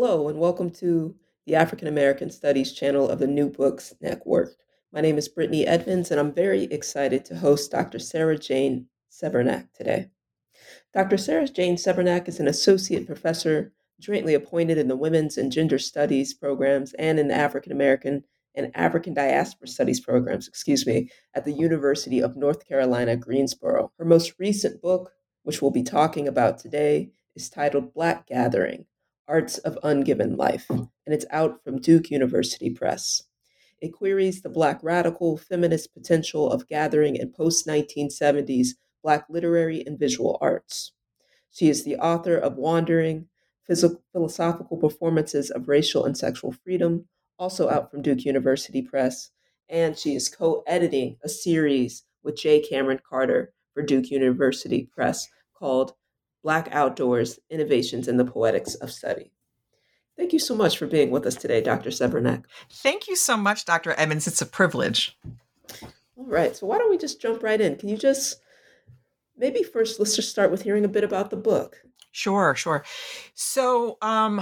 Hello, and welcome to the African American Studies channel of the New Books Network. My name is Brittany Edmonds, and I'm very excited to host Dr. Sarah Jane Cervenak today. Dr. Sarah Jane Cervenak is an associate professor jointly appointed in the Women's and Gender Studies programs and in the African American and African Diaspora Studies programs, excuse me, at the University of North Carolina, Greensboro. Her most recent book, which we'll be talking about today, is titled Black Gathering Arts of Ungiven Life, and it's out from Duke University Press. It queries the Black radical feminist potential of gathering in post 1970s Black literary and visual arts. She is the author of Wandering Physical, Philosophical Performances of Racial and Sexual Freedom, also out from Duke University Press, and she is co editing a series with J. Kameron Carter for Duke University Press called Black Outdoors Innovations in the Poetics of Study. Thank you so much for being with us today, Dr. Cervenak. Thank you so much, Dr. Edmonds. It's a privilege. All right, so why don't we just jump right in? Can you just maybe first let's just start with hearing a bit about the book. Sure, sure. So, um,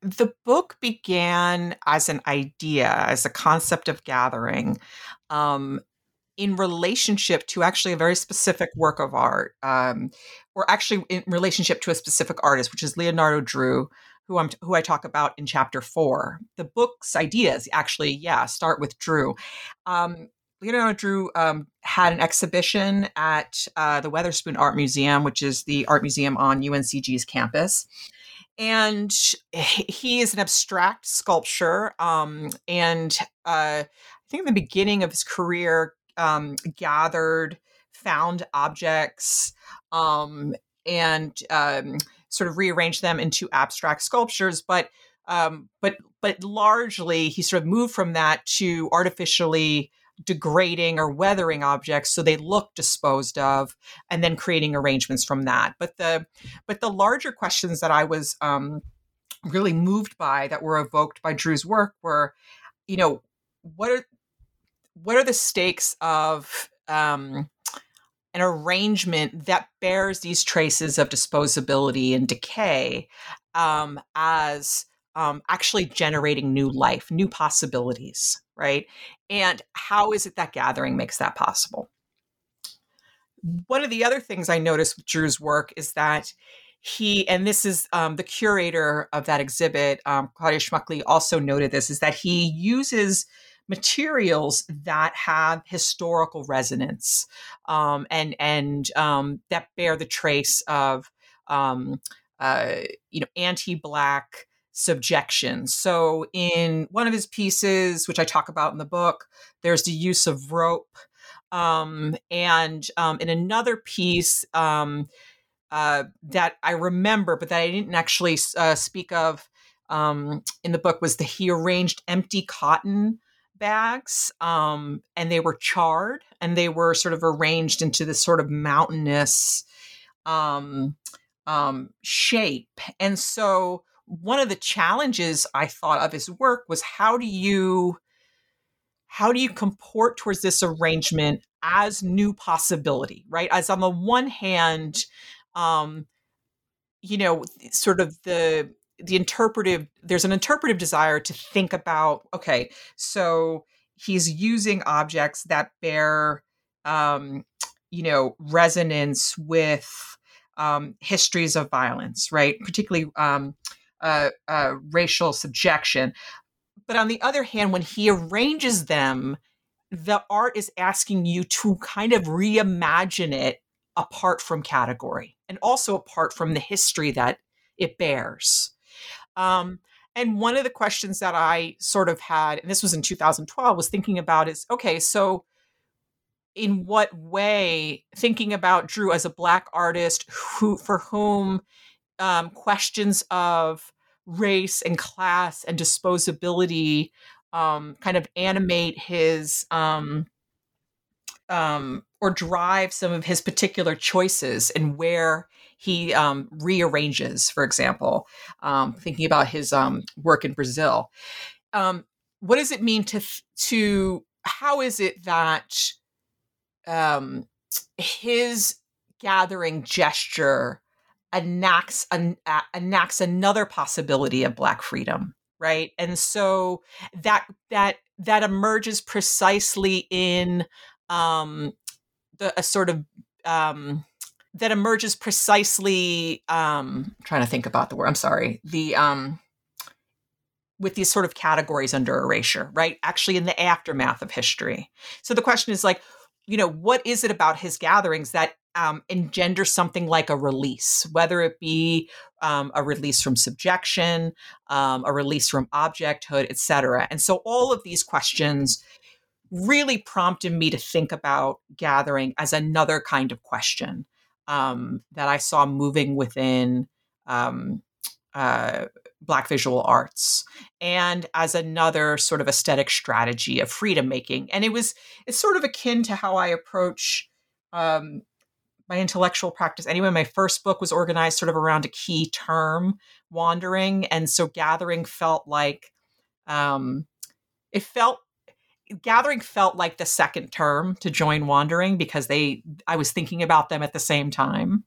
the book began as an idea, as a concept of gathering, um, in relationship to actually a very specific work of art, um, or actually in relationship to a specific artist, which is Leonardo Drew, who I'm who I talk about in chapter four. The book's ideas actually, yeah, start with Drew. Um, Leonardo Drew um, had an exhibition at uh, the Weatherspoon Art Museum, which is the art museum on UNCG's campus. And he is an abstract sculptor. Um, and uh, I think in the beginning of his career, um, gathered, found objects, um, and um, sort of rearranged them into abstract sculptures. But um, but but largely, he sort of moved from that to artificially degrading or weathering objects so they look disposed of and then creating arrangements from that but the but the larger questions that i was um, really moved by that were evoked by drew's work were you know what are what are the stakes of um, an arrangement that bears these traces of disposability and decay um, as um, actually generating new life, new possibilities, right? And how is it that gathering makes that possible? One of the other things I noticed with Drew's work is that he, and this is um, the curator of that exhibit, um, Claudia Schmuckli, also noted this, is that he uses materials that have historical resonance um, and and um, that bear the trace of um, uh, you know anti-black subjection. So in one of his pieces, which I talk about in the book, there's the use of rope, um, and um, in another piece. Um, uh, that I remember, but that I didn't actually uh, speak of um, in the book was that he arranged empty cotton bags um, and they were charred and they were sort of arranged into this sort of mountainous um, um, shape. And so one of the challenges I thought of his work was how do you how do you comport towards this arrangement as new possibility, right? As on the one hand, um, you know, sort of the the interpretive there's an interpretive desire to think about okay so he's using objects that bear um, you know resonance with um, histories of violence right particularly um, uh, uh, racial subjection but on the other hand when he arranges them the art is asking you to kind of reimagine it apart from category and also apart from the history that it bears. Um, and one of the questions that I sort of had, and this was in 2012, was thinking about is okay, so in what way, thinking about Drew as a Black artist who, for whom um, questions of race and class and disposability um, kind of animate his um, um, or drive some of his particular choices and where he um, rearranges, for example, um, thinking about his um, work in Brazil. Um, what does it mean to to how is it that um, his gathering gesture enacts an, enacts another possibility of black freedom right and so that that that emerges precisely in um the a sort of um that emerges precisely um I'm trying to think about the word i'm sorry the um with these sort of categories under erasure right? Actually in the aftermath of history. So the question is like you know what is it about his gatherings that um, engender something like a release, whether it be um, a release from subjection, um, a release from objecthood, etc. And so all of these questions really prompted me to think about gathering as another kind of question um, that I saw moving within um, uh, Black visual arts and as another sort of aesthetic strategy of freedom making. And it was, it's sort of akin to how I approach um, my intellectual practice anyway my first book was organized sort of around a key term wandering and so gathering felt like um it felt gathering felt like the second term to join wandering because they i was thinking about them at the same time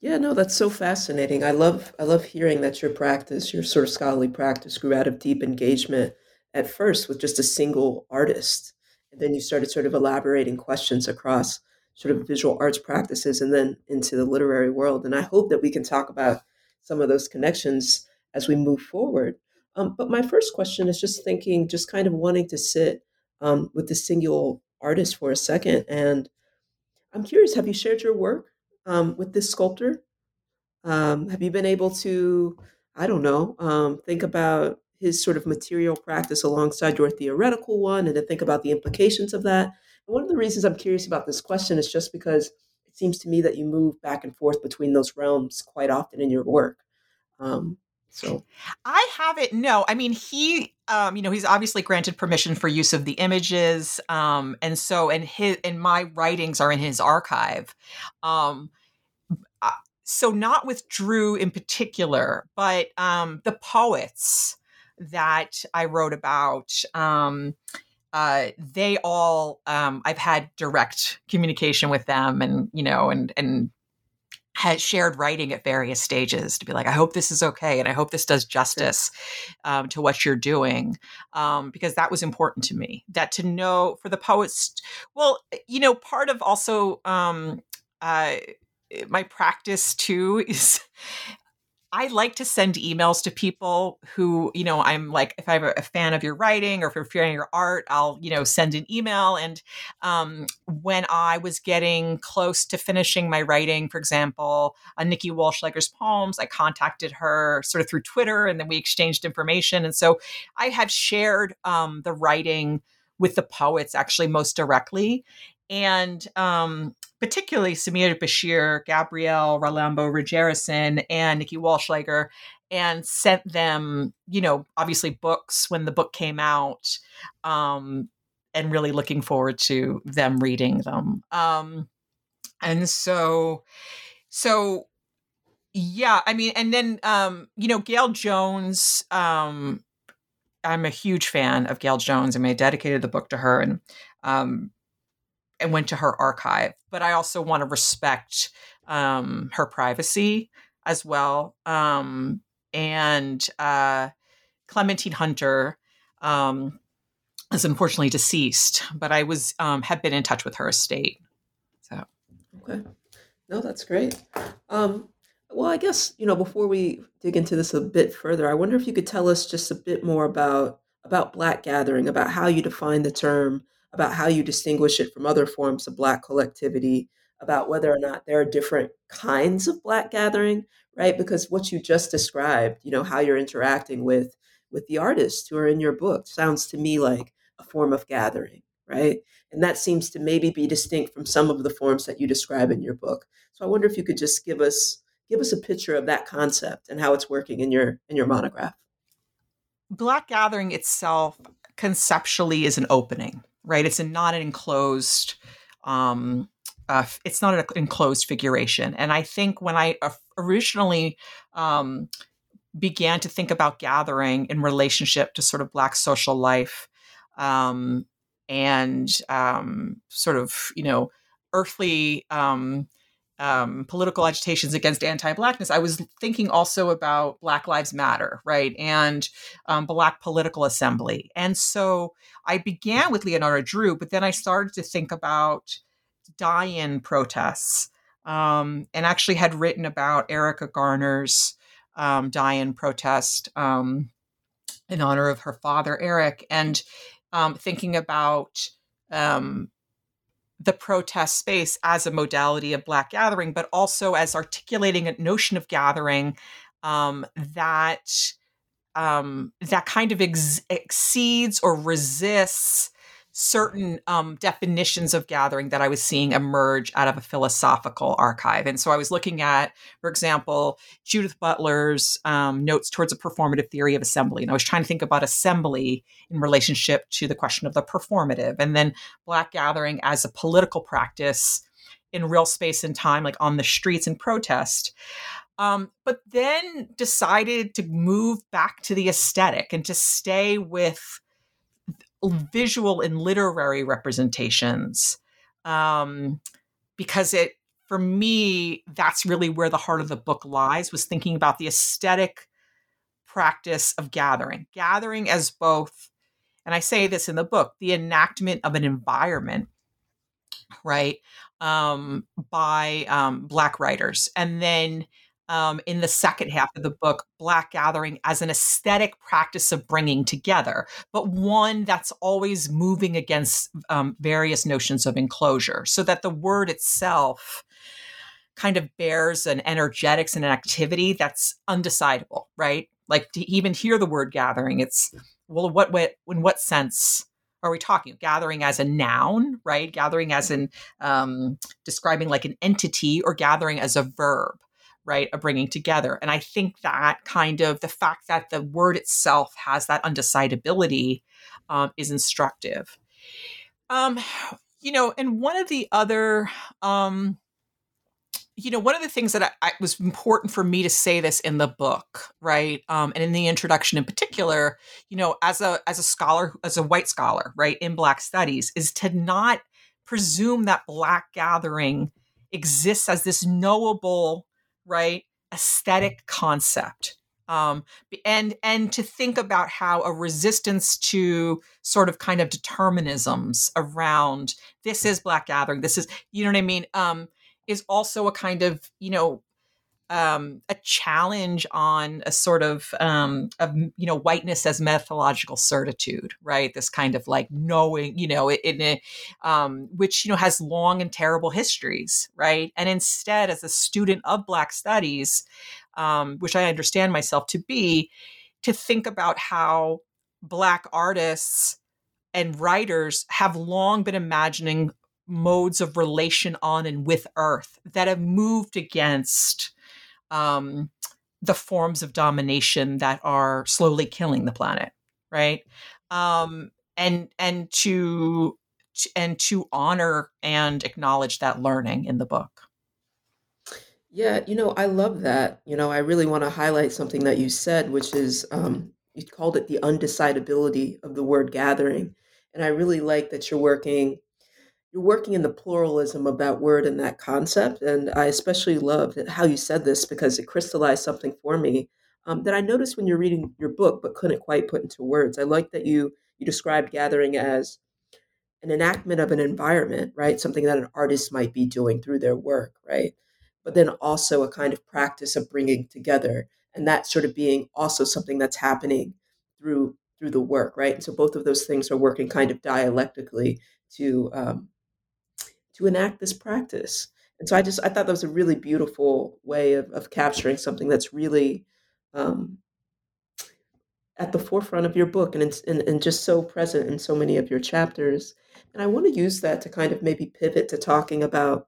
yeah no that's so fascinating i love i love hearing that your practice your sort of scholarly practice grew out of deep engagement at first with just a single artist and then you started sort of elaborating questions across sort of visual arts practices and then into the literary world. And I hope that we can talk about some of those connections as we move forward. Um, but my first question is just thinking, just kind of wanting to sit um, with the singular artist for a second. And I'm curious, have you shared your work um, with this sculptor? Um, have you been able to, I don't know, um, think about his sort of material practice alongside your theoretical one and to think about the implications of that? one of the reasons I'm curious about this question is just because it seems to me that you move back and forth between those realms quite often in your work. Um, so I haven't. No, I mean he, um, you know, he's obviously granted permission for use of the images, um, and so and his and my writings are in his archive. Um, uh, so not with Drew in particular, but um, the poets that I wrote about. Um, uh, they all um, I've had direct communication with them, and you know, and and has shared writing at various stages to be like, I hope this is okay, and I hope this does justice um, to what you're doing, um, because that was important to me. That to know for the poets, well, you know, part of also um, uh, my practice too is I like to send emails to people who, you know, I'm like, if I'm a fan of your writing or if you're fearing your art, I'll, you know, send an email. And um, when I was getting close to finishing my writing, for example, on Nikki Wallschlaeger's poems, I contacted her sort of through Twitter and then we exchanged information. And so I have shared um, the writing with the poets actually most directly. And um, particularly Samiya Bashir, Gabrielle Ralambo Ruggerison, and Nikki Wallschlaeger, and sent them, you know, obviously books when the book came out, um, and really looking forward to them reading them. Um, and so, so yeah, I mean, and then um, you know, Gayl Jones um, I'm a huge fan of Gayl Jones. I mean, I dedicated the book to her and um, and went to her archive. But I also want to respect um, her privacy as well. Um, and uh, Clementine Hunter um, is unfortunately deceased, but I was um, have been in touch with her estate. So okay, no, that's great. Um, well, I guess you know before we dig into this a bit further, I wonder if you could tell us just a bit more about about Black gathering, about how you define the term, about how you distinguish it from other forms of Black collectivity, about whether or not there are different kinds of Black gathering, right? Because what you just described, you know, how you're interacting with with the artists who are in your book sounds to me like a form of gathering, right? And that seems to maybe be distinct from some of the forms that you describe in your book. So I wonder if you could just give us give us a picture of that concept and how it's working in your in your monograph. Black gathering itself conceptually is an opening, right? It's a, not an enclosed um, uh, it's not an enclosed figuration. And I think when I originally um, began to think about gathering in relationship to sort of Black social life um, and um, sort of, you know, earthly um, um, political agitations against anti-blackness, I was thinking also about Black Lives Matter, right, and um, Black Political Assembly, and so I began with Leonardo Drew, but then I started to think about die-in protests, um, and actually had written about Erica Garner's um, die-in protest um, in honor of her father, Eric, and um, thinking about um, the protest space as a modality of Black gathering, but also as articulating a notion of gathering um, that um, that kind of ex- exceeds or resists certain um, definitions of gathering that I was seeing emerge out of a philosophical archive. And so I was looking at, for example, Judith Butler's um, notes towards a performative theory of assembly. And I was trying to think about assembly in relationship to the question of the performative, and then Black gathering as a political practice in real space and time, like on the streets and protest. Um, but then decided to move back to the aesthetic and to stay with visual and literary representations um, because it for me that's really where the heart of the book lies was thinking about the aesthetic practice of gathering gathering as both and i say this in the book the enactment of an environment right um, by um, black writers. And then um, in the second half of the book, Black Gathering as an aesthetic practice of bringing together, but one that's always moving against um, various notions of enclosure, so that the word itself kind of bears an energetics and an activity that's undecidable, right? Like to even hear the word gathering, it's well, what, what in what sense are we talking? Gathering as a noun, right? Gathering as in um, describing like an entity, or gathering as a verb right of bringing together. And i think that kind of the fact that the word itself has that undecidability um, is instructive. Um, you know and one of the other um, you know one of the things that I, I, was important for me to say this in the book right um, and in the introduction in particular you know as a as a scholar as a white scholar right in black studies is to not presume that black gathering exists as this knowable right? Aesthetic concept um, and and to think about how a resistance to sort of kind of determinisms around this is black gathering this is you know what i mean? Um, is also a kind of you know um, a challenge on a sort of um, of you know whiteness as methodological certitude, right? This kind of like knowing, you know, in a, um, which you know has long and terrible histories, right? And instead, as a student of Black Studies, um, which I understand myself to be, to think about how Black artists and writers have long been imagining modes of relation on and with Earth that have moved against um, the forms of domination that are slowly killing the planet, right? Um, and and to and to honor and acknowledge that learning in the book. Yeah, you know, I love that. You know, I really want to highlight something that you said, which is um, you called it the undecidability of the word gathering. And I really like that you're working you're working in the pluralism of that word and that concept. And I especially love how you said this because it crystallized something for me um, that I noticed when you're reading your book, but couldn't quite put into words. I like that you you described gathering as an enactment of an environment, right? Something that an artist might be doing through their work, right? But then also a kind of practice of bringing together, and that sort of being also something that's happening through through the work, right? And so both of those things are working kind of dialectically to um, to enact this practice. And so I just I thought that was a really beautiful way of, of capturing something that's really um, at the forefront of your book and, and and just so present in so many of your chapters. And I want to use that to kind of maybe pivot to talking about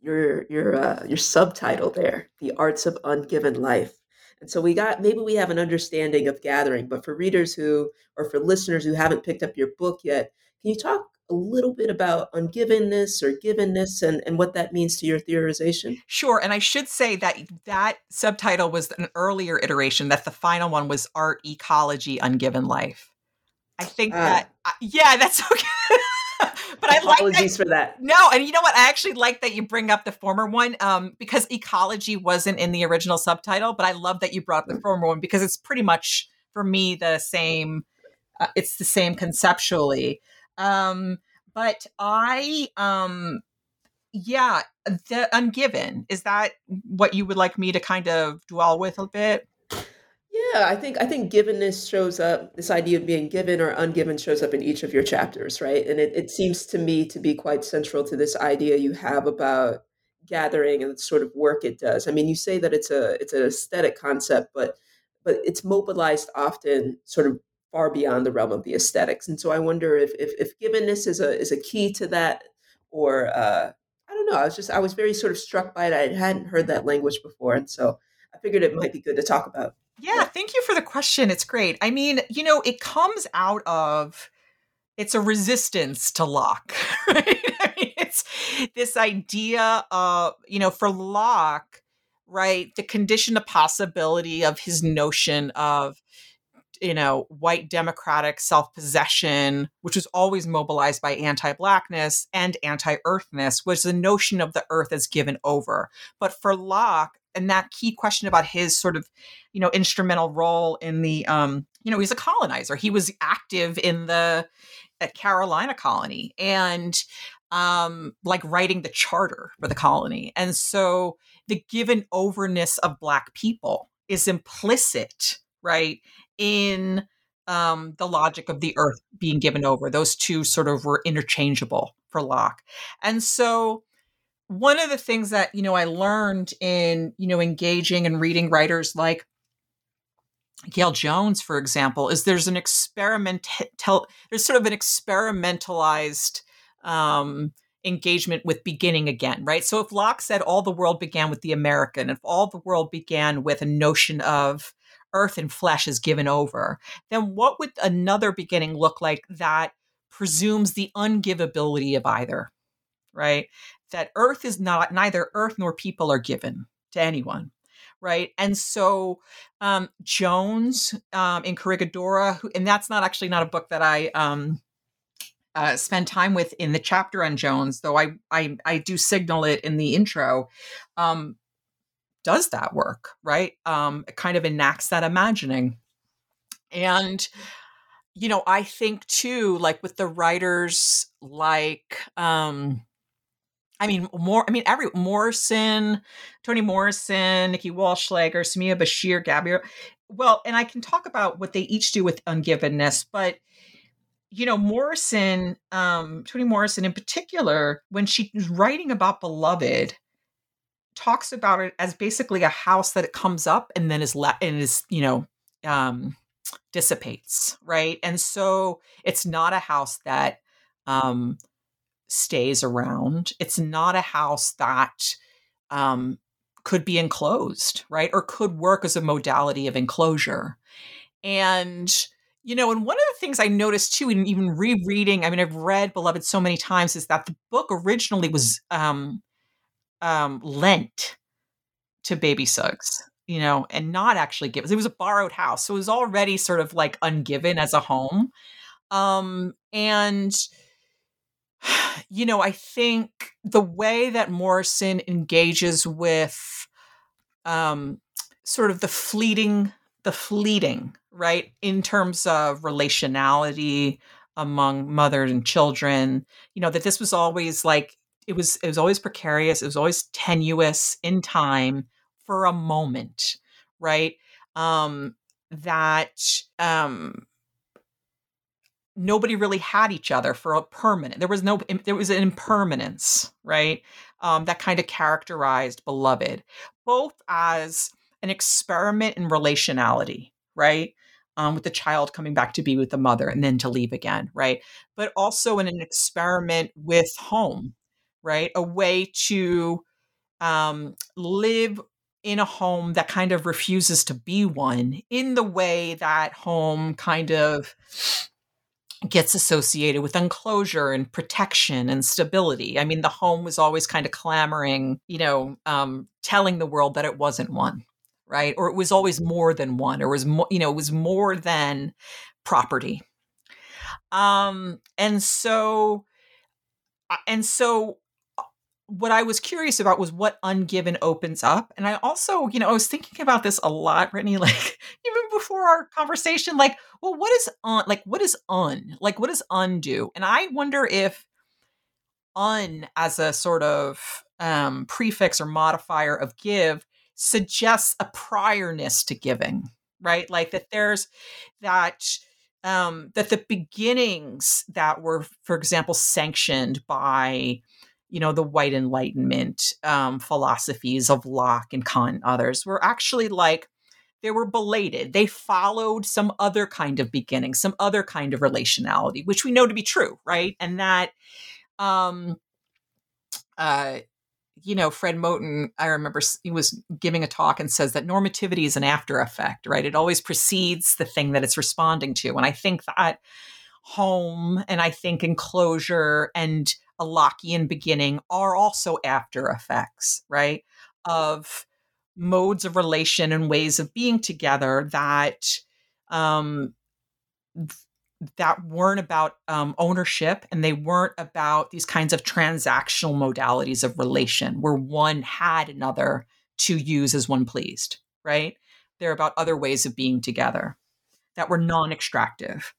your your uh, your subtitle there, the arts of ungiven life. And so we got maybe we have an understanding of gathering, but for readers who or for listeners who haven't picked up your book yet, can you talk a little bit about ungivenness or givenness and, and what that means to your theorization? Sure. And I should say that that subtitle was an earlier iteration, that the final one was Art Ecology Ungiven Life. I think ah. that, uh, yeah, that's okay. but I like apologies for that. No, and you know what? I actually like that you bring up the former one um, because ecology wasn't in the original subtitle, but I love that you brought up the former one because it's pretty much for me the same. Uh, it's the same conceptually. Um, but I, um, yeah, the ungiven is that what you would like me to kind of dwell with a bit? Yeah, I think I think givenness shows up. This idea of being given or ungiven shows up in each of your chapters, right? And it, it seems to me to be quite central to this idea you have about gathering and the sort of work it does. I mean, you say that it's a it's an aesthetic concept, but but it's mobilized often sort of far beyond the realm of the aesthetics. And so I wonder if if, if givenness is a is a key to that, or uh, I don't know. I was just I was very sort of struck by it. I hadn't heard that language before, and so I figured it might be good to talk about. Yeah, thank you for the question. It's great. I mean, you know, it comes out of it's a resistance to Locke, right? I mean, it's this idea of, you know, for Locke, right, the condition of possibility of his notion of you know, white democratic self possession, which was always mobilized by anti blackness and anti earthness, was the notion of the earth as given over. But for Locke, and that key question about his sort of, you know, instrumental role in the, um, you know, he's a colonizer. He was active in the at Carolina colony and um like writing the charter for the colony and so the given overness of black people is implicit right in um, the logic of the earth being given over. Those two sort of were interchangeable for Locke. And so one of the things that, you know, I learned in, you know, engaging and reading writers like Gayl Jones, for example, is there's an experimental, there's sort of an experimentalized um, engagement with beginning again, right? So if Locke said all the world began with the American, if all the world began with a notion of earth and flesh is given over, then what would another beginning look like that presumes the ungivability of either, right? That earth is not, neither earth nor people are given to anyone. Right. And so um, Jones um, in Corregidora, who, and that's not actually not a book that I um, uh, spend time with in the chapter on Jones, though I I, I do signal it in the intro. Um, does that work, right? Um, it kind of enacts that imagining. And, you know, I think too, like with the writers like, um, I mean, more, I mean, every Morrison, Toni Morrison, Nikki Wallschlaeger, Samiya Bashir, Gabriel. Well, and I can talk about what they each do with ungivenness, but you know, Morrison, um, Toni Morrison in particular, when she was writing about Beloved, talks about it as basically a house that it comes up and then is let and is you know um dissipates right? And so it's not a house that um stays around. It's not a house that um could be enclosed right? Or could work as a modality of enclosure. And you know and one of the things i noticed too in even rereading i mean i've read beloved so many times is that the book originally was um um, lent to baby Suggs. you know, and not actually given. It was a borrowed house. So it was already sort of like ungiven as a home. Um, and, you know, I think the way that Morrison engages with um, sort of the fleeting, the fleeting, right, in terms of relationality among mother and children, you know, that this was always like, it was, it was always precarious. It was always tenuous in time for a moment, right? Um, that um, nobody really had each other for a permanent. There was no, there was an impermanence, right? Um, that kind of characterized Beloved, both as an experiment in relationality, right? Um, with the child coming back to be with the mother and then to leave again, right? But also in an experiment with home, right? A way to um, live in a home that kind of refuses to be one in the way that home kind of gets associated with enclosure and protection and stability. I mean, the home was always kind of clamoring, you know, um, telling the world that it wasn't one, right? Or it was always more than one, or was more, you know, it was more than property. Um, and so, uh, and so what I was curious about was what ungiven opens up. And I also, you know, I was thinking about this a lot, Brittany, like even before our conversation, like, well, what is un like what is un? Like what does undo? And I wonder if un as a sort of um prefix or modifier of give suggests a priorness to giving, right? Like that there's that um that the beginnings that were, for example, sanctioned by you know the white enlightenment um, philosophies of locke and kant and others were actually like they were belated. They followed some other kind of beginning some other kind of relationality which we know to be true right? And that um uh you know fred moten i remember he was giving a talk and says that normativity is an after effect right? It always precedes the thing that it's responding to. And i think that home and i think enclosure and a Lockean beginning are also after effects, right? Of modes of relation and ways of being together that um, that weren't about um, ownership and they weren't about these kinds of transactional modalities of relation where one had another to use as one pleased, right? They're about other ways of being together that were non-extractive.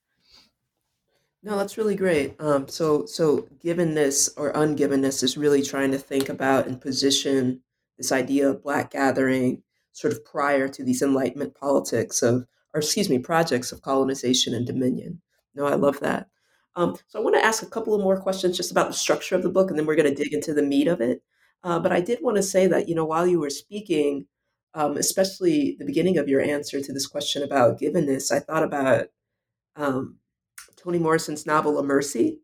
No, that's really great. Um, so, so givenness or ungivenness is really trying to think about and position this idea of Black gathering sort of prior to these Enlightenment politics of, or excuse me, projects of colonization and dominion. No, I love that. Um, so, I want to ask a couple of more questions just about the structure of the book, and then we're going to dig into the meat of it. Uh, but I did want to say that, you know, while you were speaking, um, especially the beginning of your answer to this question about givenness, I thought about um, Toni Morrison's novel A Mercy,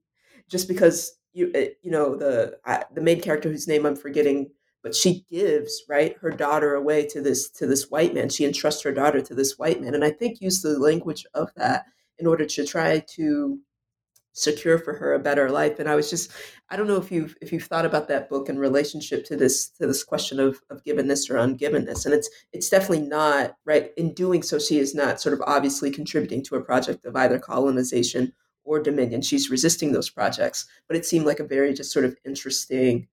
just because you eh, you know the the main character whose name I'm forgetting, but she gives right her daughter away to this to this white man. She entrusts her daughter to this white man, and I think use the language of that in order to try to secure for her a better life. And I was just, I don't know if you've if you've thought about that book in relationship to this to this question of of givenness or ungivenness. And it's it's definitely not right. In doing so, she is not sort of obviously contributing to a project of either colonization or dominion. She's resisting those projects. But it seemed like a very just sort of interesting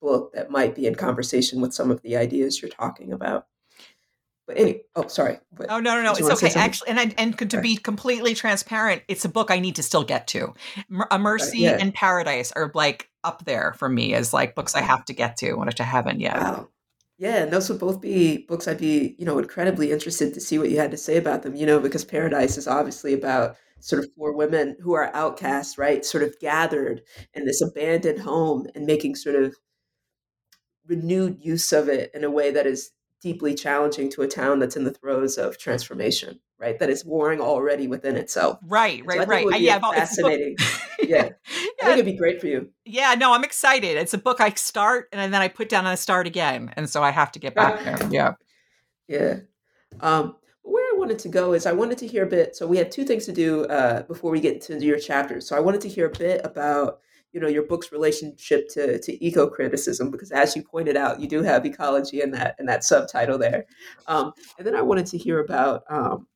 book that might be in conversation with some of the ideas you're talking about. But anyway, oh, sorry. But oh no, no, no, it's okay. Actually, and I, and to be completely transparent, it's a book I need to still get to. A Mercy yeah. and Paradise are like up there for me as like books I have to get to, which I haven't yet. Wow. Yeah, and those would both be books I'd be, you know, incredibly interested to see what you had to say about them. You know, because Paradise is obviously about sort of four women who are outcasts, right? Sort of gathered in this abandoned home and making sort of renewed use of it in a way that is deeply challenging to a town that's in the throes of transformation, right? That is warring already within itself. Right, right, so right. Uh, yeah, fascinating. yeah. yeah. I think it'd be great for you. Yeah, no, I'm excited. It's a book I start and then I put down and I start again, and so I have to get back there. Yeah, yeah. Um, where I wanted to go is I wanted to hear a bit. So we had two things to do uh, before we get into your chapters. So I wanted to hear a bit about you know your book's relationship to to eco criticism because as you pointed out, you do have ecology in that in that subtitle there. Um, and then I wanted to hear about um,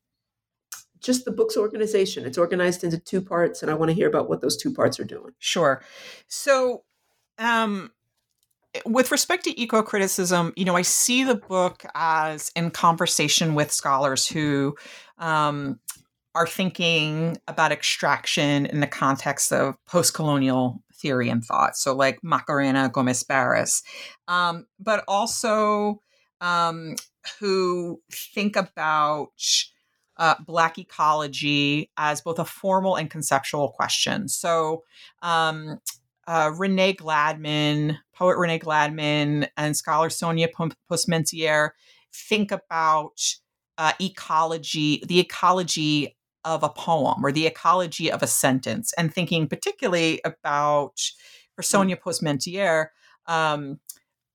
just the book's organization. It's organized into two parts, and I want to hear about what those two parts are doing. Sure. So, um, with respect to eco criticism, you know, I see the book as in conversation with scholars who um, are thinking about extraction in the context of post colonial theory and thought. So, like Macarena Gomez Barris, um, but also um, who think about uh, Black ecology as both a formal and conceptual question. So, um, uh, Renee Gladman, poet Renee Gladman, and scholar Sonya Posmentier think about uh, ecology, the ecology of a poem or the ecology of a sentence, and thinking particularly about, for hmm. Sonya Posmentier, um,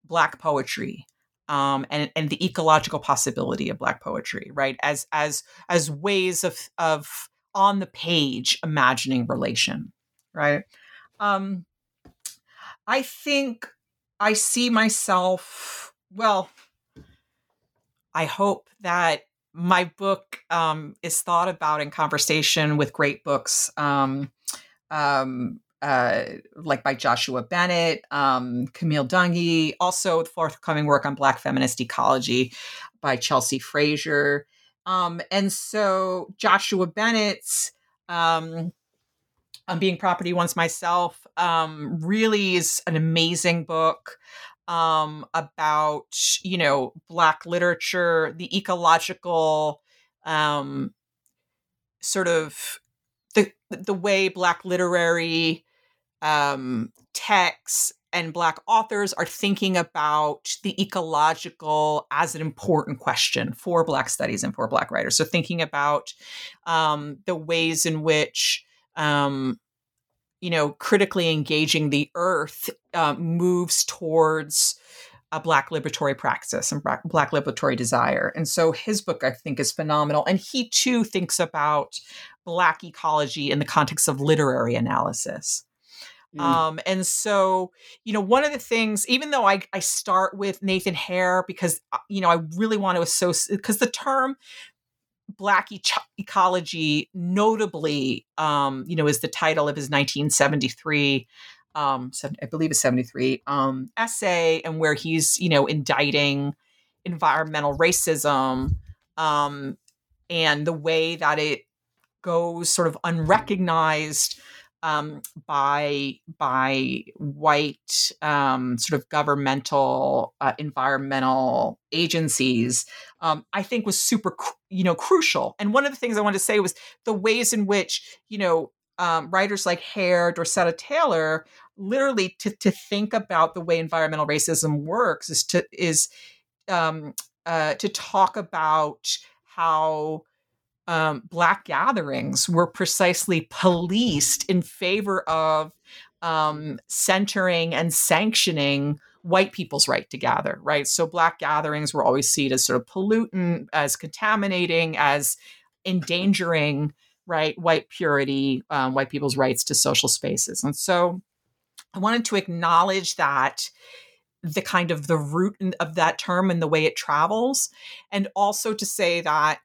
Black poetry. Um, and and the ecological possibility of Black poetry, right? As as as ways of of on the page imagining relation, right? Um, I think I see myself, well, I hope that my book um, is thought about in conversation with great books um, um, uh, like by Joshua Bennett, um, Camille Dungy, also the forthcoming work on Black feminist ecology by Chelsea Frazier. Um, and so Joshua Bennett's um, on being property once myself really is an amazing book um, about you know black literature the ecological um, sort of the the way black literary um, texts and black authors are thinking about the ecological as an important question for black studies and for black writers. So thinking about um, the ways in which um, you know, critically engaging the earth uh, moves towards a black liberatory praxis and black, black liberatory desire. And so his book, I think, is phenomenal. And he too thinks about black ecology in the context of literary analysis. Mm. Um, and so, you know, one of the things, even though I, I start with Nathan Hare because, uh, you know, I really want to associate, because the term Black e- ecology, notably, um, you know, is the title of his 1973, um, I believe it's 73 um, essay, and where he's, you know, indicting environmental racism um, and the way that it goes sort of unrecognized um, by by white um, sort of governmental uh, environmental agencies, um, I think was super you know crucial. And one of the things I wanted to say was the ways in which you know um, writers like Hare, Dorceta Taylor, literally to to think about the way environmental racism works is to is um, uh, to talk about how um, black gatherings were precisely policed in favor of um, centering and sanctioning white people's right to gather, right? So black gatherings were always seen as sort of pollutant, as contaminating, as endangering, right, white purity, um, white people's rights to social spaces. And so I wanted to acknowledge that the kind of the root of that term and the way it travels, and also to say that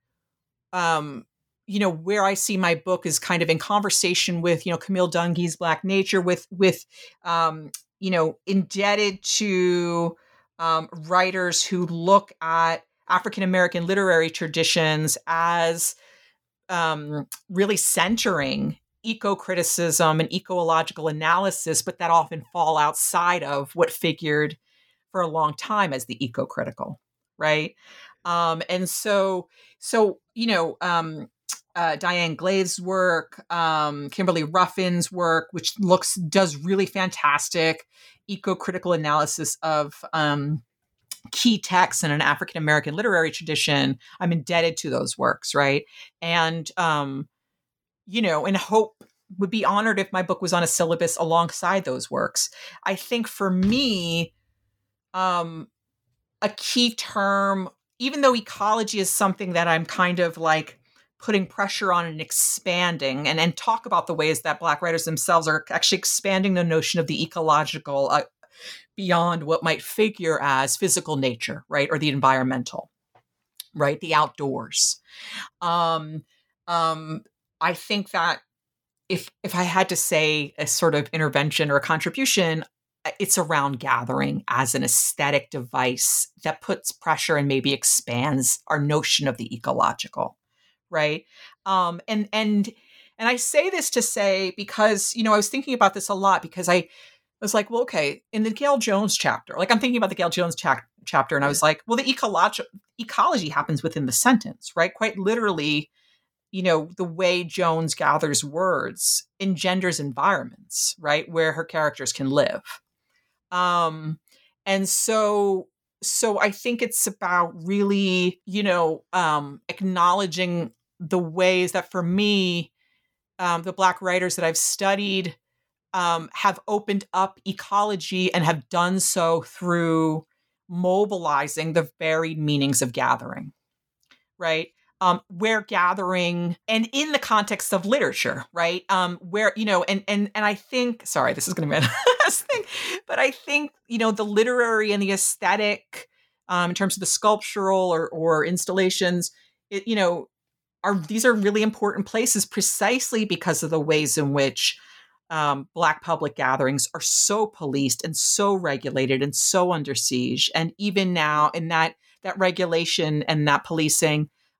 um, you know where I see my book is kind of in conversation with you know Camille Dungy's Black Nature, with with um, you know indebted to um, writers who look at African American literary traditions as um, really centering eco criticism and ecological analysis, but that often fall outside of what figured for a long time as the eco critical, right? Um, and so, so you know, um, uh, Dianne Glave's work, um, Kimberly Ruffin's work, which looks does really fantastic eco-critical analysis of um, key texts in an African American literary tradition. I'm indebted to those works, right? And um, you know, and hope would be honored if my book was on a syllabus alongside those works. I think for me, um, a key term even though ecology is something that I'm kind of like putting pressure on and expanding and and talk about the ways that black writers themselves are actually expanding the notion of the ecological uh, beyond what might figure as physical nature right or the environmental right the outdoors. Um um i think that if if i had to say a sort of intervention or a contribution it's around gathering as an aesthetic device that puts pressure and maybe expands our notion of the ecological right? Um and and and i say this to say because you know i was thinking about this a lot because i was like well okay in the gayl jones chapter like i'm thinking about the gayl jones cha- chapter and i was like well the ecology ecology happens within the sentence right? Quite literally you know the way jones gathers words engenders environments right where her characters can live um and so so i think it's about really you know um acknowledging the ways that for me um the black writers that i've studied um have opened up ecology and have done so through mobilizing the varied meanings of gathering right um, where gathering and in the context of literature, right? Um, where you know, and and and I think, sorry, this is going to be last thing, but I think you know the literary and the aesthetic, um, in terms of the sculptural or or installations, it, you know, are these are really important places precisely because of the ways in which um, black public gatherings are so policed and so regulated and so under siege, and even now in that that regulation and that policing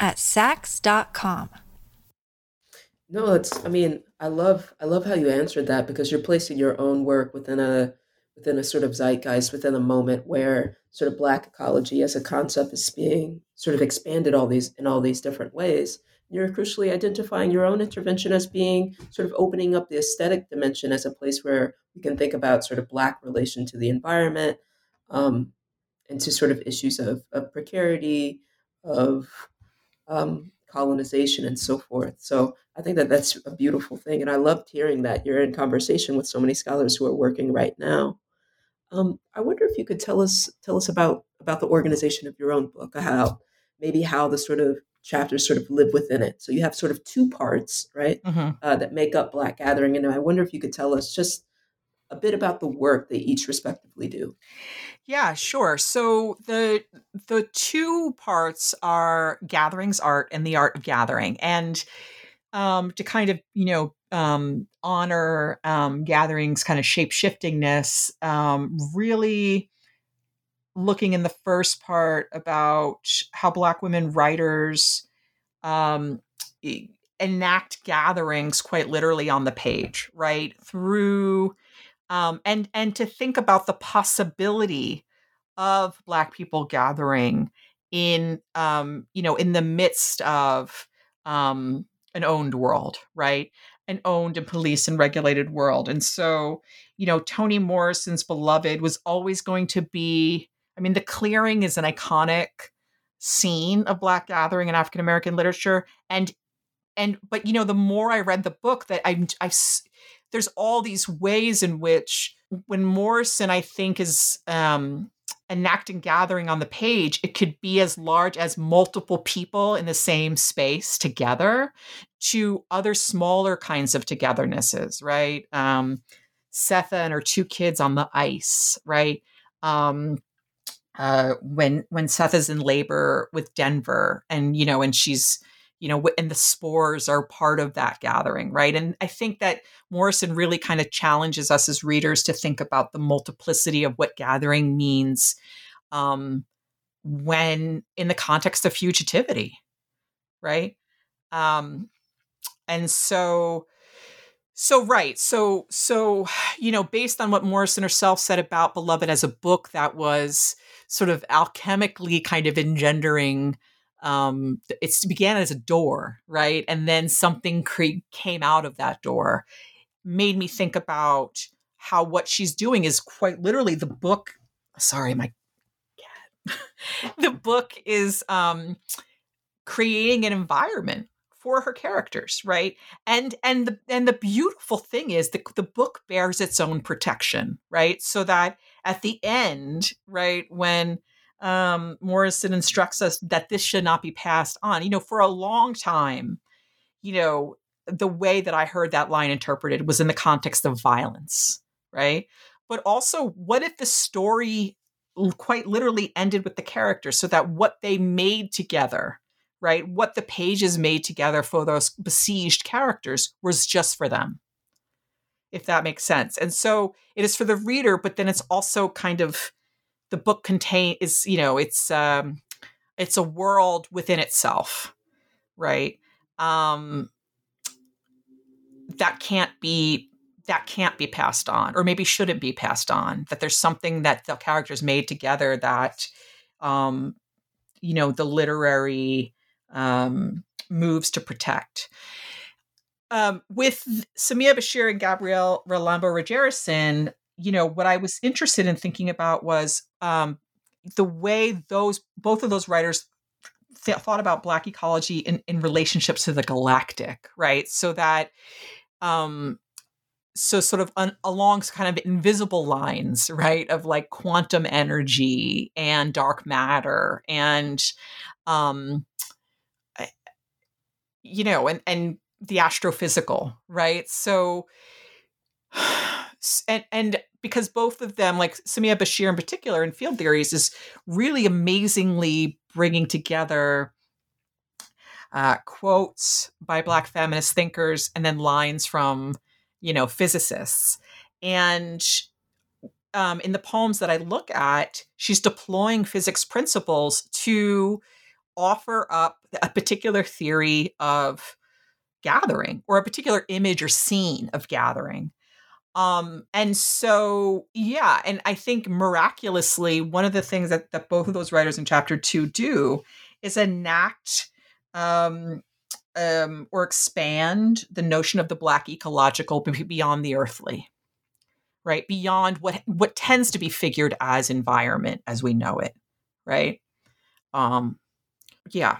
at Saks.com. No, it's I mean, I love I love how you answered that because you're placing your own work within a within a sort of zeitgeist, within a moment where sort of black ecology as a concept is being sort of expanded all these in all these different ways. You're crucially identifying your own intervention as being sort of opening up the aesthetic dimension as a place where we can think about sort of black relation to the environment um, and to sort of issues of, of precarity, of um, colonization and so forth. So I think that that's a beautiful thing. And I loved hearing that you're in conversation with so many scholars who are working right now. Um, I wonder if you could tell us tell us about about the organization of your own book, how maybe how the sort of chapters sort of live within it. So you have sort of two parts, right, mm-hmm. uh, that make up Black Gathering, and I wonder if you could tell us just a bit about the work they each respectively do. Yeah, sure. So the the two parts are gatherings art and the art of gathering. And um, to kind of, you know, um, honor um, gatherings kind of shape shiftingness, um, really looking in the first part about how Black women writers um, enact gatherings quite literally on the page, right? Through um, and and to think about the possibility of Black people gathering in um, you know in the midst of um, an owned world, right? An owned and policed and regulated world, and so you know Toni Morrison's beloved was always going to be. I mean, the clearing is an iconic scene of Black gathering in African American literature, and and but you know the more I read the book that I I there's all these ways in which when Morrison, I think, is um, enacting gathering on the page, it could be as large as multiple people in the same space together to other smaller kinds of togethernesses, right? Um, Sethe and her two kids on the ice, right? Um, uh, when when Sethe is in labor with Denver, and you know, and she's you know, and the spores are part of that gathering, right? And I think that Morrison really kind of challenges us as readers to think about the multiplicity of what gathering means um, when in the context of fugitivity, right? Um, and so, so right, so so you know, based on what Morrison herself said about Beloved as a book that was sort of alchemically kind of engendering um, it began as a door, right? And then something cre- came out of that door, made me think about how what she's doing is quite literally the book. Sorry, my cat. the book is um, creating an environment for her characters right and and the and the beautiful thing is the, the book bears its own protection right so that at the end right when um morrison instructs us that this should not be passed on you know for a long time you know the way that i heard that line interpreted was in the context of violence right but also what if the story quite literally ended with the characters so that what they made together right? What the pages made together for those besieged characters was just for them, if that makes sense. And so it is for the reader, but then it's also kind of the book contain is you know it's um it's a world within itself, right? Um that can't be that can't be passed on or maybe shouldn't be passed on that there's something that the characters made together that um you know the literary um, moves to protect. Um, with Samiya Bashir and Gabrielle Rambo Regerson, you know, what I was interested in thinking about was um, the way those both of those writers th- thought about Black ecology in, in relationships to the galactic, right? So that, um, so sort of un- along kind of invisible lines, right, of like quantum energy and dark matter and um, you know, and and the astrophysical, right? So and and because both of them, like Samiya Bashir in particular, in field theories, is really amazingly bringing together uh, quotes by Black feminist thinkers and then lines from, you know, physicists. And um, in the poems that I look at, she's deploying physics principles to offer up a particular theory of gathering or a particular image or scene of gathering. Um, and so, yeah, and I think miraculously, one of the things that, that both of those writers in chapter two do is enact um, um, or expand the notion of the Black ecological beyond the earthly, right? Beyond what what tends to be figured as environment as we know it, right? Um, yeah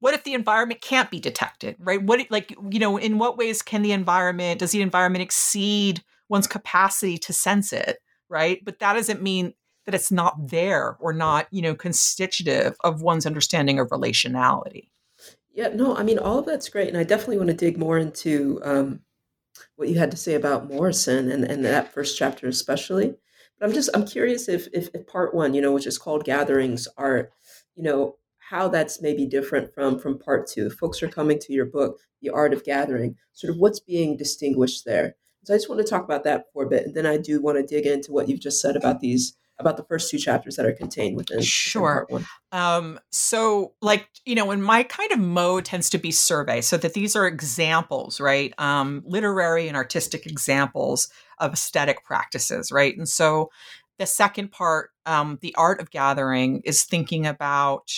what if the environment can't be detected right what like you know in what ways can the environment does the environment exceed one's capacity to sense it right but that doesn't mean that it's not there or not you know constitutive of one's understanding of relationality yeah no i mean all of that's great and i definitely want to dig more into um, what you had to say about morrison and, and that first chapter especially but i'm just i'm curious if, if if part one you know which is called gatherings are you know how that's maybe different from from part two. Folks are coming to your book, The Art of Gathering. Sort of what's being distinguished there. So I just want to talk about that for a bit, and then I do want to dig into what you've just said about these about the first two chapters that are contained within, sure. Within um, so, like you know, and my kind of mode tends to be survey, so that these are examples, right? Um, literary and artistic examples of aesthetic practices, right? And so, the second part, um, the art of gathering, is thinking about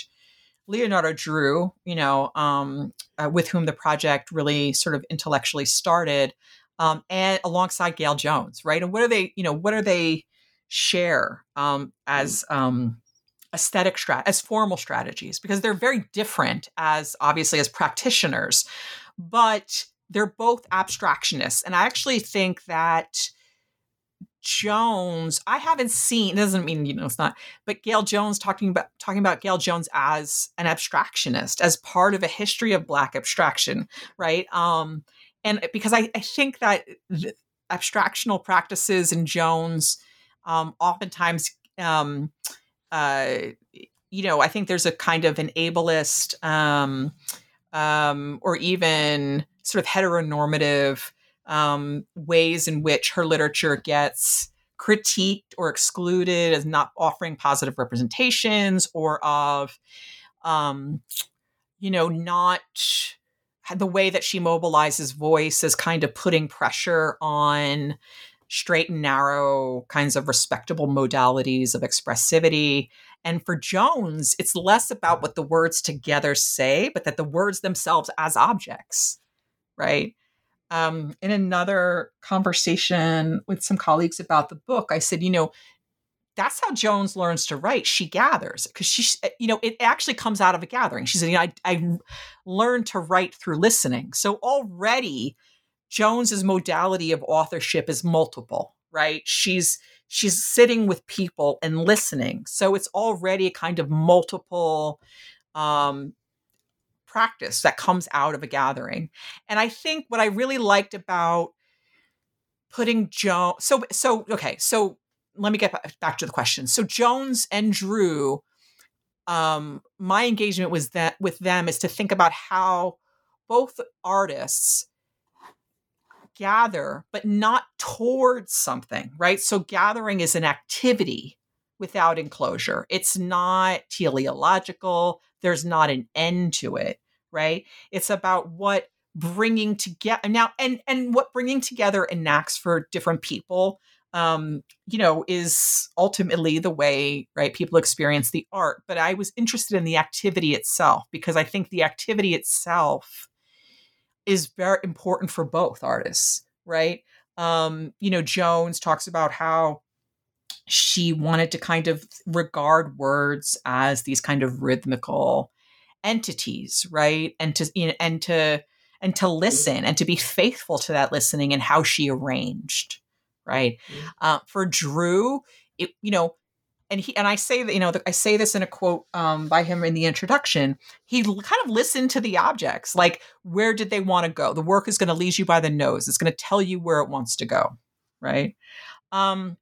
Leonardo Drew, you know, um, uh, with whom the project really sort of intellectually started, um, and alongside Gayl Jones, right? And what are they, you know, what are they share um, as um, aesthetic strat as formal strategies? Because they're very different as obviously as practitioners, but they're both abstractionists, and I actually think that Jones, I haven't seen. It Doesn't mean you know it's not, but Gayl Jones talking about talking about Gayl Jones as an abstractionist, as part of a history of Black abstraction, right? Um, and because I, I think that abstractional practices in Jones, um, oftentimes, um, uh, you know, I think there's a kind of an ableist, um, um, or even sort of heteronormative um, ways in which her literature gets critiqued or excluded as not offering positive representations or of um, you know not the way that she mobilizes voice is kind of putting pressure on straight and narrow kinds of respectable modalities of expressivity. And for Jones, it's less about what the words together say, but that the words themselves as objects, right? Um, in another conversation with some colleagues about the book, I said, you know, that's how Jones learns to write. She gathers because she, eh, you know, it actually comes out of a gathering. She said, you know, I, I learned to write through listening. So already Jones's modality of authorship is multiple, right? She's she's sitting with people and listening. So it's already a kind of multiple um, practice that comes out of a gathering. And I think what I really liked about putting Jones so so okay, so let me get back to the question. So Jones and Drew um my engagement was that with them is to think about how both artists gather, but not towards something, right? So gathering is an activity without enclosure. It's not teleological. There's not an end to it, right? It's about what bringing together now and and what bringing together enacts for different people um you know is ultimately the way right people experience the art but i was interested in the activity itself because i think the activity itself is very important for both artists, right? Um, you know, Jones talks about how she wanted to kind of regard words as these kind of rhythmical entities, right? And to you know, and to and to listen and to be faithful to that listening and how she arranged, right? Mm-hmm. Uh, for Drew, it you know and he and I say that you know I say this in a quote um, by him in the introduction. He kind of listened to the objects, like where did they want to go? The work is going to lead you by the nose. It's going to tell you where it wants to go, right? Um,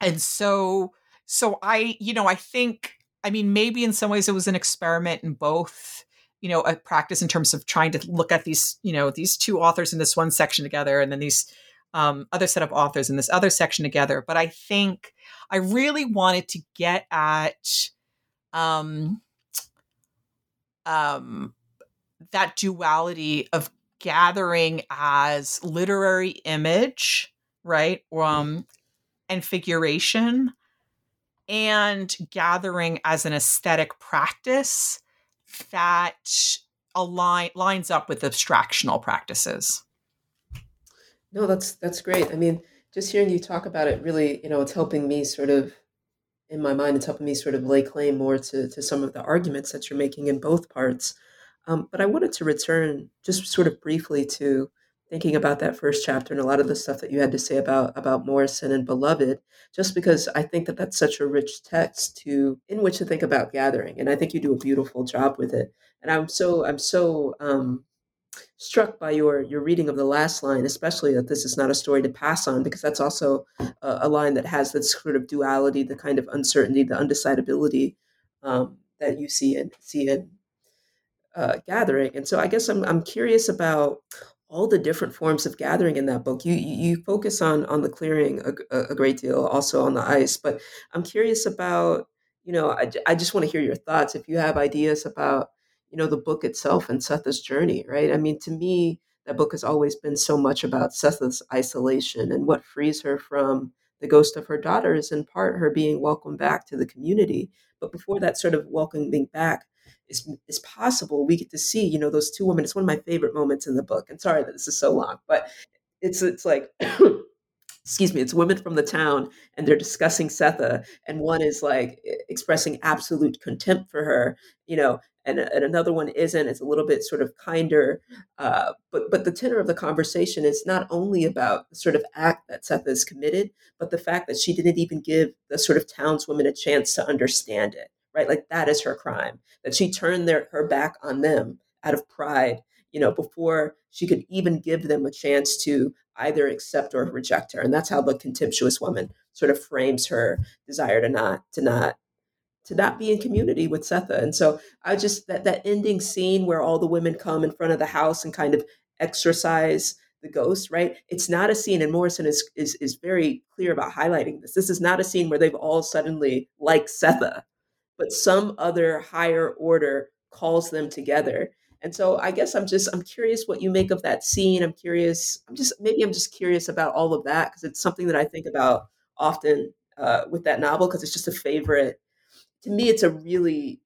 and so so I you know I think I mean maybe in some ways it was an experiment in both you know a practice in terms of trying to look at these you know these two authors in this one section together and then these um, other set of authors in this other section together. But I think I really wanted to get at um, um, that duality of gathering as literary image, right? Um, and figuration, and gathering as an aesthetic practice that align lines up with abstractional practices. No, that's that's great. I mean, just hearing you talk about it really, you know, it's helping me sort of in my mind, it's helping me sort of lay claim more to to some of the arguments that you're making in both parts. Um, but I wanted to return just sort of briefly to thinking about that first chapter and a lot of the stuff that you had to say about about Morrison and Beloved, just because I think that that's such a rich text to in which to think about gathering, and I think you do a beautiful job with it. And I'm so I'm so um, struck by your your reading of the last line, especially that this is not a story to pass on, because that's also a, a line that has this sort of duality, the kind of uncertainty, the undecidability um, that you see in see in uh, gathering. And so, I guess I'm I'm curious about all the different forms of gathering in that book. You you, you focus on on the clearing a, a, great deal, also on the ice, but I'm curious about you know I, I just want to hear your thoughts if you have ideas about you know the book itself and Sethe's journey, right? I mean, to me, that book has always been so much about Sethe's isolation and what frees her from the ghost of her daughter is in part her being welcomed back to the community. But before that sort of welcoming back is, is possible, we get to see, you know, those two women. It's one of my favorite moments in the book. And sorry that this is so long, but it's it's like excuse me, it's women from the town and they're discussing Sethe. And one is like expressing absolute contempt for her, you know, and, and another one isn't. It's a little bit sort of kinder. Uh, but, but the tenor of the conversation is not only about the sort of act that Sethe has committed, but the fact that she didn't even give the sort of townswomen a chance to understand it, right? Like that is her crime, that she turned their, her back on them out of pride you know, before she could even give them a chance to either accept or reject her. And that's how the contemptuous woman sort of frames her desire to not to not to not be in community with Sethe. And so I just that that ending scene where all the women come in front of the house and kind of exorcise the ghost, right? It's not a scene, and Morrison is is is very clear about highlighting this. This is not a scene where they've all suddenly like Sethe, but some other higher order calls them together And so I guess I'm just I'm curious what you make of that scene. I'm curious. I'm just maybe I'm just curious about all of that because it's something that I think about often uh, with that novel because it's just a favorite. To me, it's a really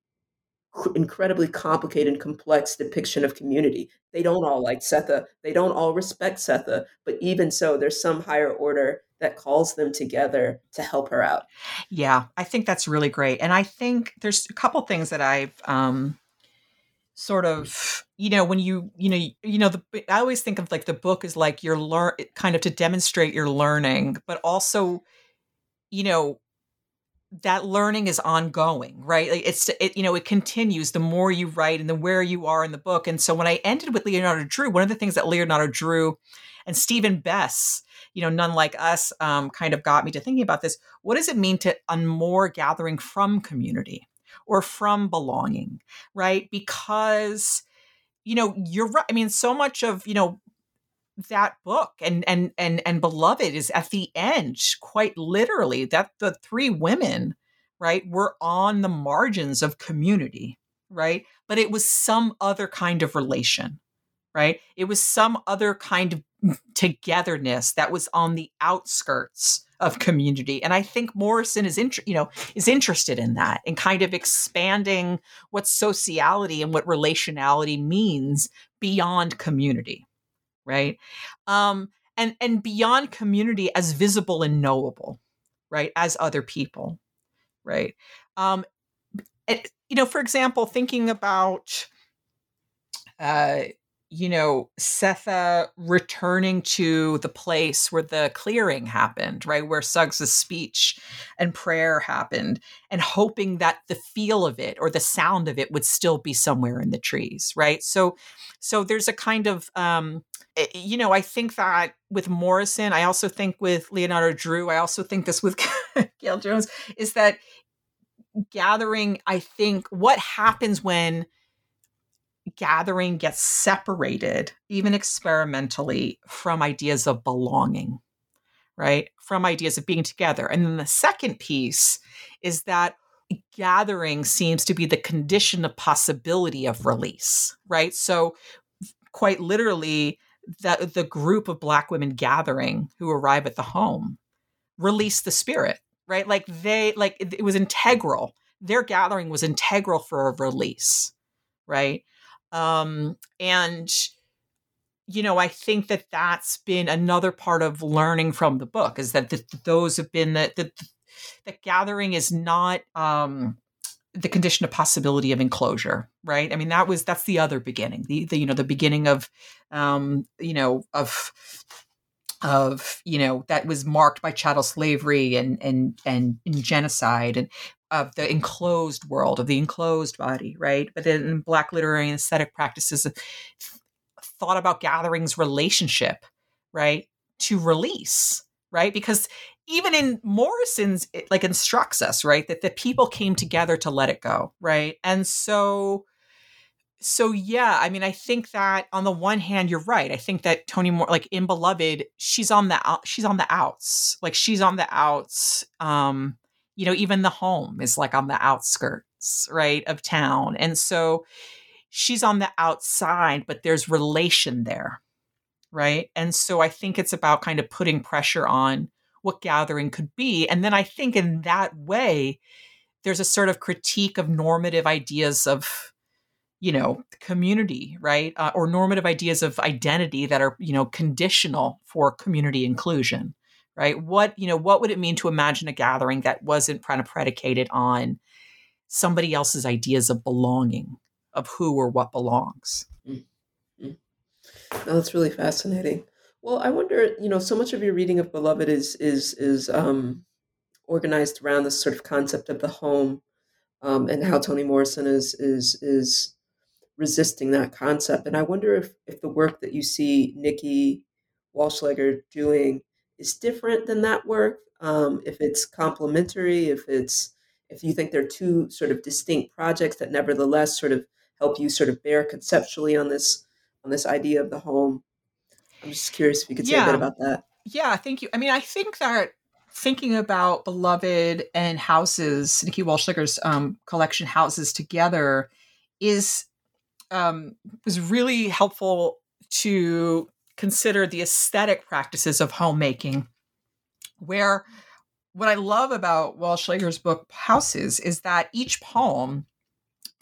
incredibly complicated and complex depiction of community. They don't all like Sethe. They don't all respect Sethe. But even so, there's some higher order that calls them together to help her out. Yeah, I think that's really great. And I think there's a couple things that I've um, sort of you know when you you know you know the i always think of like the book is like you're learn kind of to demonstrate your learning but also you know that learning is ongoing right like it's it you know it continues the more you write and the where you are in the book and so when i ended with leonardo drew one of the things that leonardo drew and stephen best you know none like us um, kind of got me to thinking about this what does it mean to more gathering from community or from belonging, right? Because, you know, you're right. I mean, so much of, you know, that book and and and and beloved is at the end quite literally that the three women right were on the margins of community right? But it was some other kind of relation right? It was some other kind of togetherness that was on the outskirts of community and i think morrison is inter- you know is interested in that and kind of expanding what sociality and what relationality means beyond community right um and and beyond community as visible and knowable right as other people right um you know for example thinking about uh you know, Sethe returning to the place where the clearing happened, right? Where Suggs' speech and prayer happened, and hoping that the feel of it or the sound of it would still be somewhere in the trees, right? So so there's a kind of um Eh, you know, I think that with Morrison, I also think with Leonardo Drew, I also think this with Gayl Jones, is that gathering, I think what happens when gathering gets separated, even experimentally, from ideas of belonging, right? From ideas of being together. And then the second piece is that gathering seems to be the condition of possibility of release, right? So, quite literally, that the group of Black women gathering who arrive at the home release the spirit, right? Like they, like it was integral. Their gathering was integral for a release, right? Um, and you know, I think that that's been another part of learning from the book is that the, those have been that the, the gathering is not um, the condition of possibility of enclosure, right? I mean, that was that's the other beginning, the, the you know the beginning of um, you know of of you know that was marked by chattel slavery and and and, and genocide and of the enclosed world of the enclosed body right but then black literary and aesthetic practices thought about gatherings relationship right to release right because even in morrison's it like instructs us right that the people came together to let it go right and so so yeah i mean i think that on the one hand you're right i think that toni moore like in beloved she's on the out she's on the outs like she's on the outs um you know, even the home is like on the outskirts, right, of town. And so she's on the outside, but there's relation there, right? And so I think it's about kind of putting pressure on what gathering could be. And then I think in that way, there's a sort of critique of normative ideas of you know community right uh, or normative ideas of identity that are you know conditional for community inclusion right? What, you know, what would it mean to imagine a gathering that wasn't kind of predicated on somebody else's ideas of belonging, of who or what belongs? Mm-hmm. That's really fascinating. Well, I wonder, you know, so much of your reading of Beloved is is is um, organized around this sort of concept of the home, um, and how Toni Morrison is is is resisting that concept. And I wonder if if the work that you see Nikki Wallschlaeger doing is different than that work, um, if it's complementary, if it's if you think they're two sort of distinct projects that nevertheless sort of help you sort of bear conceptually on this on this idea of the home. I'm just curious if you could say yeah. a bit about that. Yeah, thank you. I mean, I think that thinking about Beloved and Houses, Nikki Wallschlaeger's um, collection Houses together, is um, was really helpful to consider the aesthetic practices of homemaking, where what I love about Wallschlaeger's book Houses is that each poem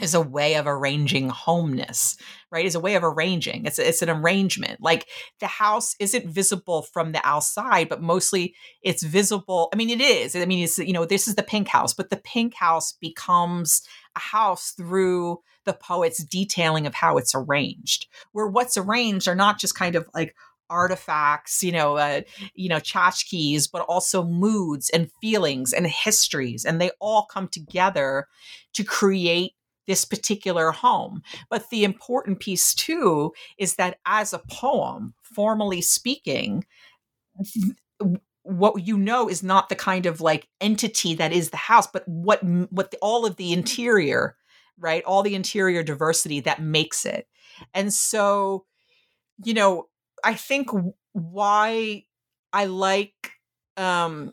is a way of arranging homeness, right? Is a way of arranging. It's it's an arrangement. Like the house isn't visible from the outside, but mostly it's visible. I mean, it is. I mean, it's you know, this is the pink house, but the pink house becomes a house through the poet's detailing of how it's arranged. Where what's arranged are not just kind of like artifacts, you know, uh, you know, tchotchkes, but also moods and feelings and histories, and they all come together to create this particular home. But the important piece too is that as a poem, formally speaking, what you know is not the kind of like entity that is the house, but what what the, all of the interior, right? All the interior diversity that makes it. And so, you know, I think why I like um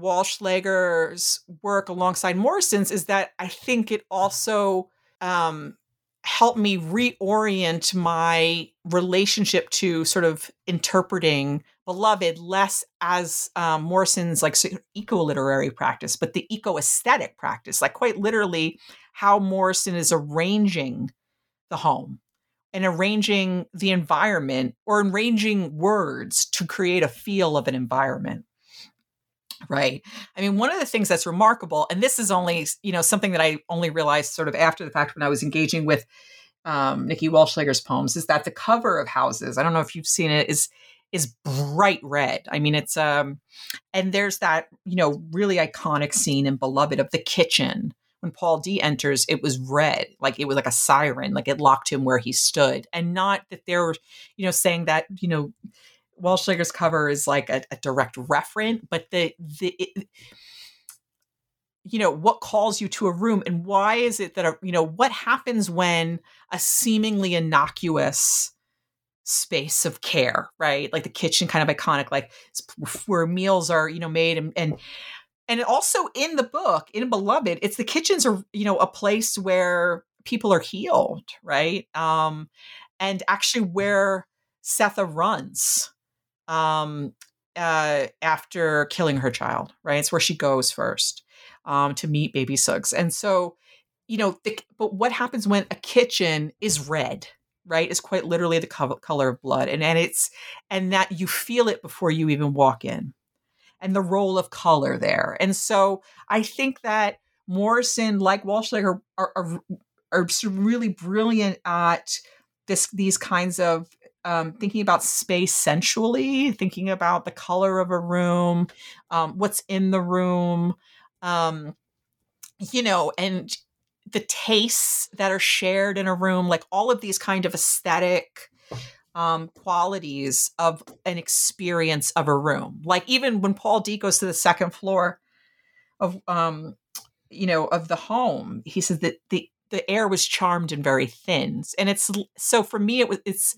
Wallschlaeger's work alongside Morrison's is that I think it also um, helped me reorient my relationship to sort of interpreting beloved less as um, Morrison's like eco literary practice, but the eco aesthetic practice, like quite literally how Morrison is arranging the home and arranging the environment or arranging words to create a feel of an environment right. I mean one of the things that's remarkable and this is only you know something that i only realized sort of after the fact when i was engaging with um, nikki wallschlaeger's poems is that the cover of houses i don't know if you've seen it is is bright red. I mean it's um and there's that you know really iconic scene in beloved of the kitchen. When paul d enters it was red like it was like a siren like it locked him where he stood and not that they're you know saying that you know Wallschlaeger's cover is like a, a direct referent, but the the it, you know what calls you to a room and why is it that a, you know what happens when a seemingly innocuous space of care right? Like the kitchen kind of iconic like where meals are you know made and and and also in the book in beloved it's the kitchens are you know a place where people are healed right? Um and actually where sethe runs um, uh, after killing her child, right? It's where she goes first um, to meet baby Suggs. And so, you know, the, but what happens when a kitchen is red, right? Is quite literally the co- color of blood. And, and it's, and that you feel it before you even walk in and the role of color there. And so I think that Morrison, like Wallschlaeger, are, are, are really brilliant at this, these kinds of um, thinking about space sensually, thinking about the color of a room, um, what's in the room, um, you know, and the tastes that are shared in a room, like all of these kind of aesthetic um, qualities of an experience of a room. Like even when Paul D goes to the second floor of, um, you know, of the home, he says that the the air was charmed and very thin and it's so for me it was it's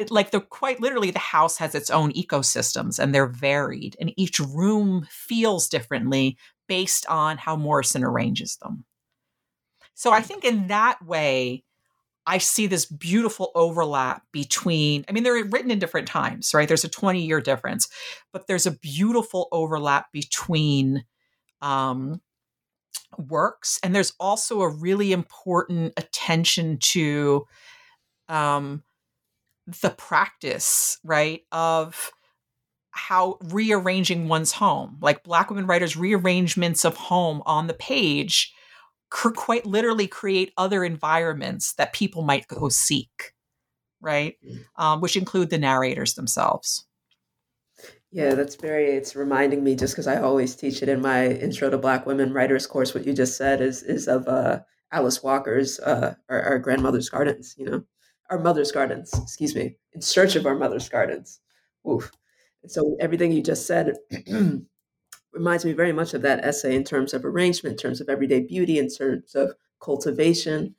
it, like the quite literally the house has its own ecosystems and they're varied and each room feels differently based on how morrison arranges them. So i think in that way i see this beautiful overlap between i mean they're written in different times right? There's a 20 year difference but there's a beautiful overlap between um, works and there's also a really important attention to um, the practice, right, of how rearranging one's home, like Black women writers' rearrangements of home on the page, could quite literally create other environments that people might go seek, right, mm. um, which include the narrators themselves. Yeah, that's very, it's reminding me just because I always teach it in my intro to Black women writers course. What you just said is is of uh, Alice Walker's uh, our, our grandmother's gardens, you know, our mother's gardens, excuse me, in search of our mother's gardens. Oof. So everything you just said reminds me very much of that essay in terms of arrangement, in terms of everyday beauty, in terms of cultivation.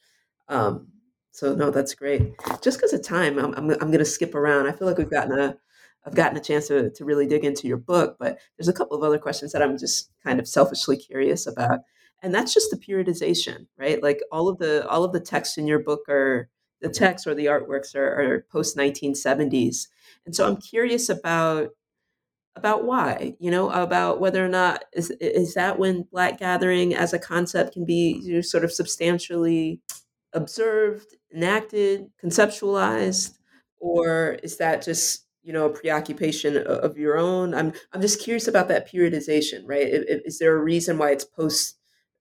Um, so no, that's great. Just because of time, I'm, I'm, I'm going to skip around. I feel like we've gotten a, I've gotten a chance to, to really dig into your book, but there's a couple of other questions that I'm just kind of selfishly curious about. and that's just the periodization, right? Like all of the all of the texts in your book are the texts or the artworks are, are post 1970s, and so I'm curious about about why you know about whether or not is is that when black gathering as a concept can be you know, sort of substantially observed enacted conceptualized? Or is that just you know a preoccupation of your own? I'm i'm just curious about that periodization right? Is there a reason why it's post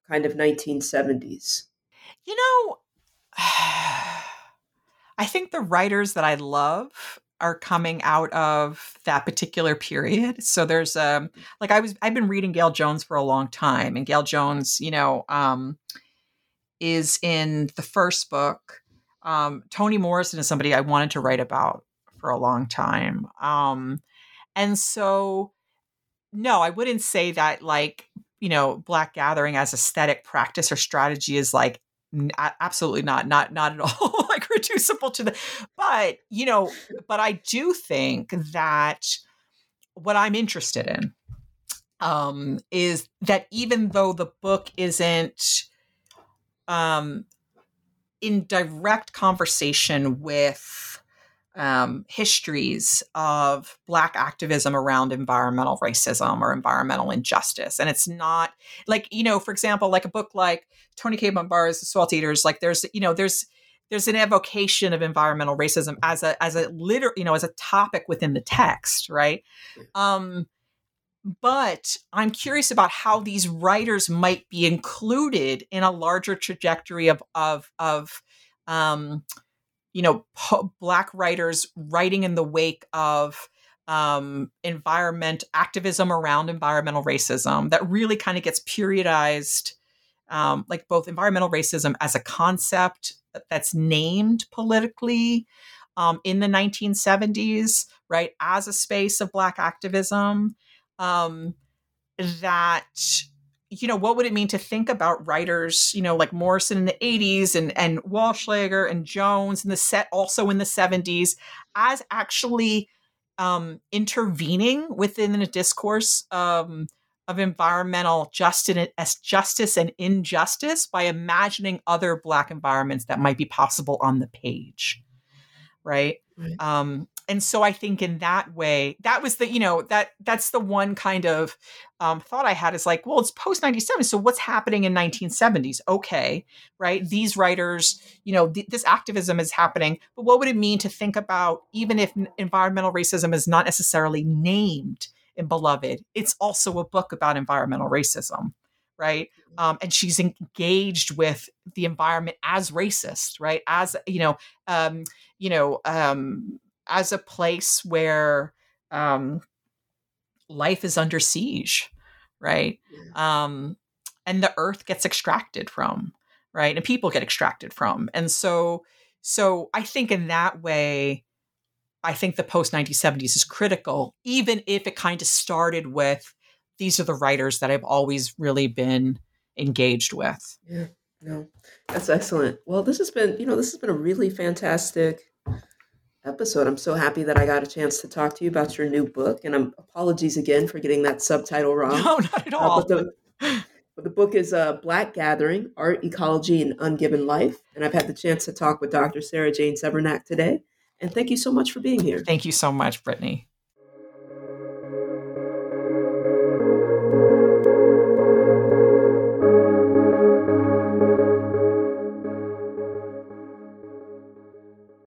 kind of 1970s you know i think the writers that i love are coming out of that particular period. So there's um like I was I've been reading Gayl Jones for a long time and Gayl Jones, you know, um is in the first book. Um Toni Morrison is somebody I wanted to write about for a long time. Um and so no, I wouldn't say that like, you know, black gathering as aesthetic practice or strategy is like absolutely not not not at all reducible to the but you know but i do think that what i'm interested in um is that even though the book isn't um in direct conversation with um, histories of Black activism around environmental racism or environmental injustice. And it's not like, you know, for example, like a book like Toni Cade Bambara's The Salt Eaters, like there's, you know, there's, there's an evocation of environmental racism as a as a liter you know as a topic within the text right? Um but i'm curious about how these writers might be included in a larger trajectory of of of um you know po- black writers writing in the wake of um, environment activism around environmental racism that really kind of gets periodized um, like both environmental racism as a concept that's named politically um, in the 1970s right as a space of black activism um, that you know, what would it mean to think about writers, you know, like Morrison in the 80s and and Wallschlaeger and Jones and the set also in the 70s as actually um, intervening within a discourse um, of environmental justice, justice and injustice by imagining other Black environments that might be possible on the page, right? right. Um, and so I think in that way, that was the you know that that's the one kind of um, thought I had is like, well, it's post ninety seven, so what's happening in nineteen seventies? Okay, right? These writers, you know, th- this activism is happening, but what would it mean to think about even if environmental racism is not necessarily named in Beloved? It's also a book about environmental racism right mm-hmm. um, and she's engaged with the environment as racist right as you know um, you know um, as a place where um, life is under siege, right? Um, and the earth gets extracted from, right? And people get extracted from. And so, so I think in that way, I think the post 1970s is critical, even if it kind of started with these are the writers that I've always really been engaged with. Yeah, no, that's excellent. Well, this has been, you know, this has been a really fantastic episode. I'm so happy that I got a chance to talk to you about your new book. And I'm apologies again for getting that subtitle wrong. No, not at all. Uh, but, the, but the book is uh, Black Gathering Art, Ecology, and Ungiven Life. And I've had the chance to talk with Dr. Sarah Jane Cervenak today. And thank you so much for being here. Thank you so much, Brittany.